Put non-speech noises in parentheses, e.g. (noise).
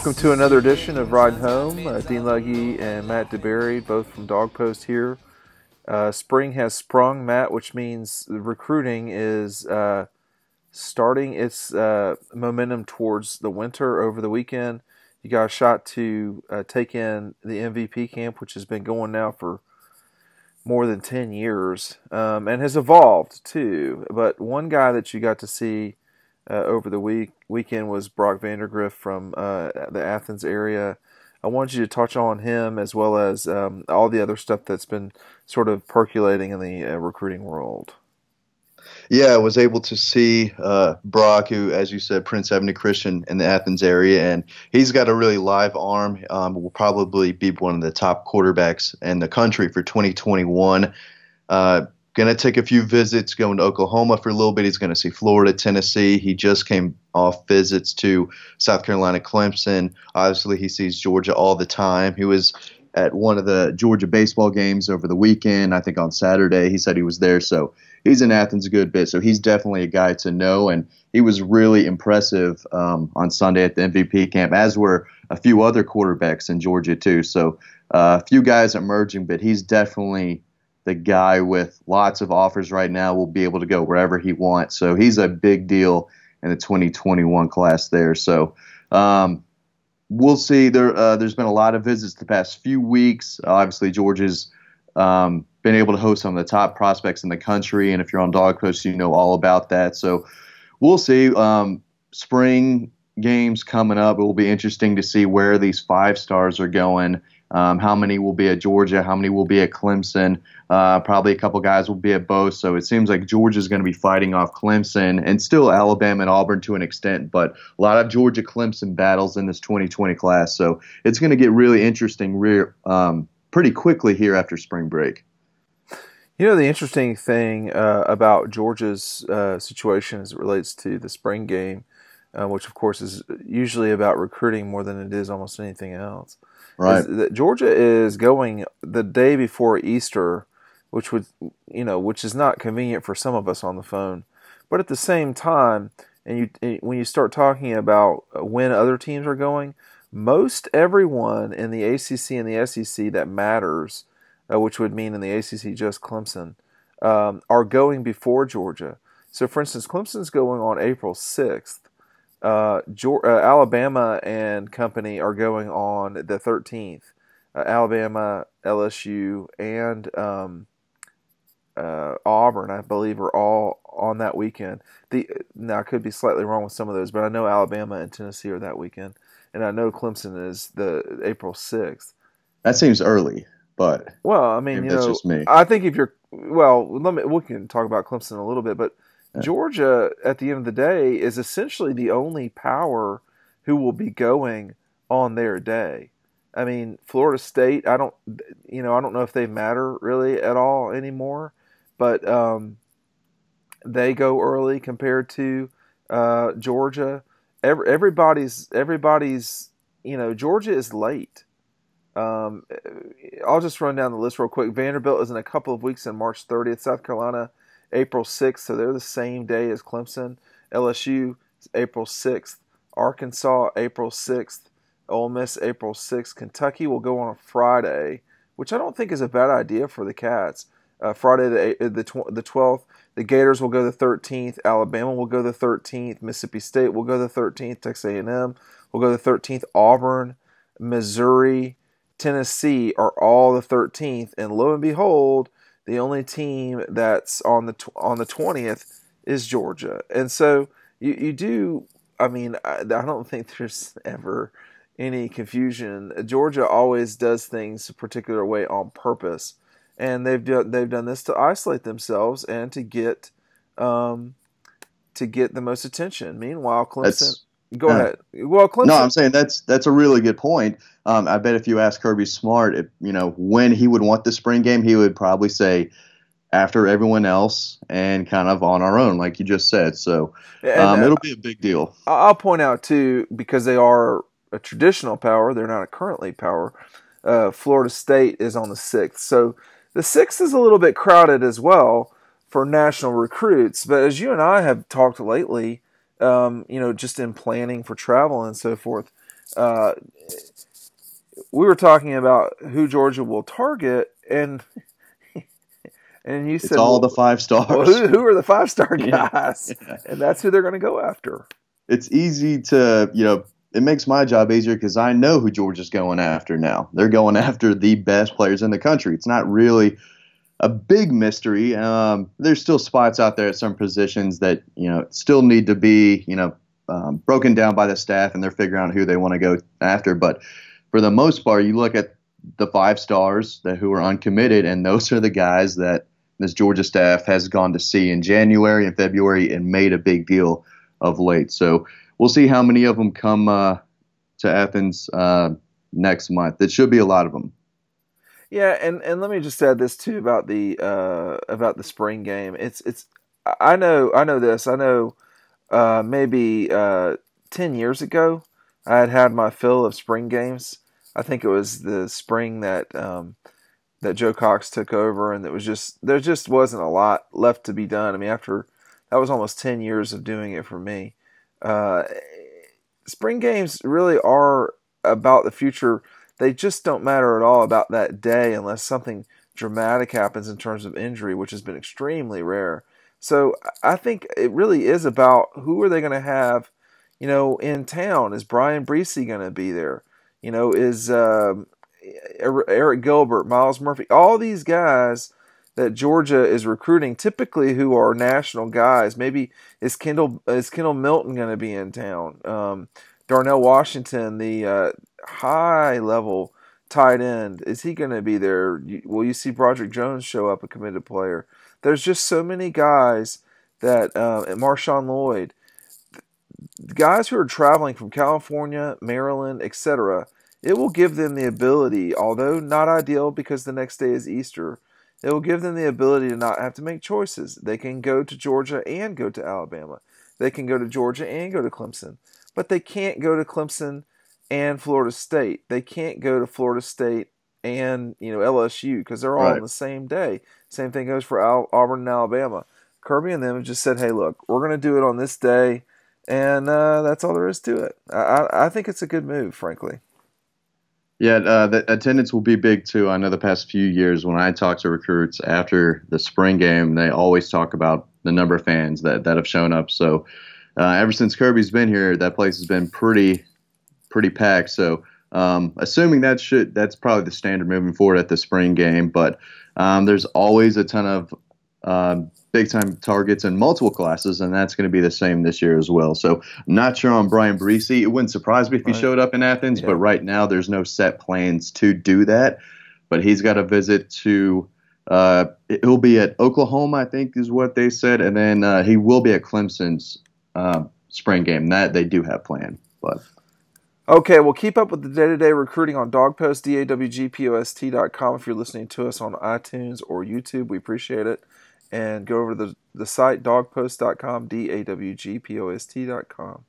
Welcome to another edition of Riding Home. Uh, Dean Legge and Matt DeBerry, both from Dawg Post here. Uh, spring has sprung, Matt, which means recruiting is uh, starting its uh, momentum towards the winter over the weekend. You got a shot to uh, take in the MVP camp, which has been going now for more than 10 years um, and has evolved too. But one guy that you got to see uh, over the week weekend was Brock Vandagriff from uh, the Athens area. I wanted you to touch on him as well as um, all the other stuff that's been sort of percolating in the uh, recruiting world. Yeah, I was able to see uh, Brock, who, as you said, Prince Avenue Christian in the Athens area, and he's got a really live arm. Um, will probably be one of the top quarterbacks in the country for 2021. Uh, going to take a few visits, going to Oklahoma for a little bit. He's going to see Florida, Tennessee. He just came off visits to South Carolina, Clemson. Obviously, he sees Georgia all the time. He was at one of the Georgia baseball games over the weekend. I think on Saturday he said he was there. So he's in Athens a good bit. So he's definitely a guy to know. And he was really impressive um, on Sunday at the MVP camp, as were a few other quarterbacks in Georgia too. So uh, a few guys emerging, but he's definitely the guy with lots of offers right now will be able to go wherever he wants. So he's a big deal in the 2021 class there. So um, we'll see. There, uh, there's been a lot of visits the past few weeks. Obviously, Georgia's um, been able to host some of the top prospects in the country, and if you're on Dawg Post, you know all about that. So we'll see. Um, spring games coming up. It will be interesting to see where these five stars are going um, how many will be at Georgia? How many will be at Clemson? Uh, probably a couple guys will be at both. So it seems like Georgia is going to be fighting off Clemson and still Alabama and Auburn to an extent, but a lot of Georgia Clemson battles in this 2020 class. So it's going to get really interesting re- um, pretty quickly here after spring break. You know, the interesting thing uh, about Georgia's uh, situation as it relates to the spring game, uh, which of course is usually about recruiting more than it is almost anything else Right. That Georgia is going the day before Easter, which would you know, which is not convenient for some of us on the phone, but at the same time, and you when you start talking about when other teams are going, most everyone in the ACC and the SEC that matters, uh, which would mean in the ACC just Clemson, um, are going before Georgia. So, for instance, Clemson's going on April sixth uh, Georgia, uh, Alabama and company are going on the 13th. Uh, Alabama, LSU, and um, uh, Auburn, I believe, are all on that weekend. The now I could be slightly wrong with some of those, but I know Alabama and Tennessee are that weekend, and I know Clemson is the April 6th. That seems early, but well, I mean, you know, I think if you're well, let me we can talk about Clemson a little bit, but (laughs) Georgia, at the end of the day, is essentially the only power who will be going on their day. I mean, Florida State, I don't, you know, I don't know if they matter really at all anymore, but um, they go early compared to uh, Georgia. Every, everybody's, everybody's, you know, Georgia is late. Um, I'll just run down the list real quick. Vanderbilt is in a couple of weeks on March 30th. South Carolina April 6th, so they're the same day as Clemson. LSU April 6th. Arkansas April 6th. Ole Miss April 6th. Kentucky will go on a Friday, which I don't think is a bad idea for the Cats. Uh, Friday the the the 12th. The Gators will go the 13th. Alabama will go the 13th. Mississippi State will go the 13th. Texas A&M will go the 13th. Auburn, Missouri, Tennessee are all the 13th. And lo and behold, the only team that's on the on the twentieth is Georgia, and so you you do. I mean, I, I don't think there's ever any confusion. Georgia always does things a particular way on purpose, and they've done they've done this to isolate themselves and to get um, to get the most attention. Meanwhile, Clemson. That's, Go uh, ahead. Well, Clemson. No, I'm saying that's that's a really good point. Um, I bet if you ask Kirby Smart, if, you know, when he would want the spring game, he would probably say after everyone else and kind of on our own, like you just said. So um, uh, it'll be a big deal. I'll point out too, because they are a traditional power, they're not a currently power. Uh, Florida State is on the sixth, so the sixth is a little bit crowded as well for national recruits. But as you and I have talked lately um, you know, just in planning for travel and so forth. Uh, we were talking about who Georgia will target, and (laughs) and you said all well, the five stars. Well, who, who, are the five star (laughs) guys? Yeah. And that's who they're going to go after. It's easy to you know. It makes my job easier because I know who Georgia's going after now. They're going after the best players in the country. It's not really a big mystery. Um, there's still spots out there at some positions that you know still need to be you know um, broken down by the staff, and they're figuring out who they want to go after. But for the most part, you look at the five stars that who are uncommitted, and those are the guys that this Georgia staff has gone to see in January and February and made a big deal of late. So we'll see how many of them come uh, to Athens uh, next month. It should be a lot of them. Yeah, and, and let me just add this too about the uh, about the spring game. It's it's I know I know this. I know uh, maybe uh, ten years ago I had had my fill of spring games. I think it was the spring that um, that Joe Cox took over, and it was just there just wasn't a lot left to be done. I mean, after that was almost ten years of doing it for me. Uh, spring games really are about the future. They just don't matter at all about that day unless something dramatic happens in terms of injury, which has been extremely rare. So I think it really is about who are they going to have you know, in town? Is Brian Bresee going to be there? You know, is um, Arik Gilbert, Myles Murphy, all these guys that Georgia is recruiting, typically who are national guys. Maybe is Kendall is Kendall Milton going to be in town? Um, Darnell Washington, the uh, high level tight end, is he going to be there? Will you see Broderick Jones show up, a committed player? There's just so many guys that uh, Marshawn Lloyd guys who are traveling from California, Maryland, etc., it will give them the ability, although not ideal because the next day is Easter, it will give them the ability to not have to make choices. They can go to Georgia and go to Alabama. They can go to Georgia and go to Clemson. But they can't go to Clemson and Florida State. They can't go to Florida State and you know LSU because they're all right. on the same day. Same thing goes for Al- Auburn and Alabama. Kirby and them have just said, "Hey, look, we're going to do it on this day and uh, that's all there is to it. I, I think it's a good move, frankly. Yeah, uh, the attendance will be big too. I know the past few years when I talk to recruits after the spring game, they always talk about the number of fans that, that have shown up. So uh, ever since Kirby's been here, that place has been pretty pretty packed. So um, assuming that should that's probably the standard moving forward at the spring game. But um, there's always a ton of um, big time targets in multiple classes, and that's going to be the same this year as well. So, not sure on Brian Bresee. It wouldn't surprise me if he right. showed up in Athens, yeah. but right now there's no set plans to do that. But he's got a visit to. Uh, he'll be at Oklahoma, I think, is what they said, and then uh, he will be at Clemson's uh, spring game. That they do have planned, but. Okay, well, keep up with the day to day recruiting on dawgpost, D-A-W-G-P-O-S-T.com if you're listening to us on iTunes or YouTube. We appreciate it and go over to the, the site dawgpost.com D A W G P O S T.com.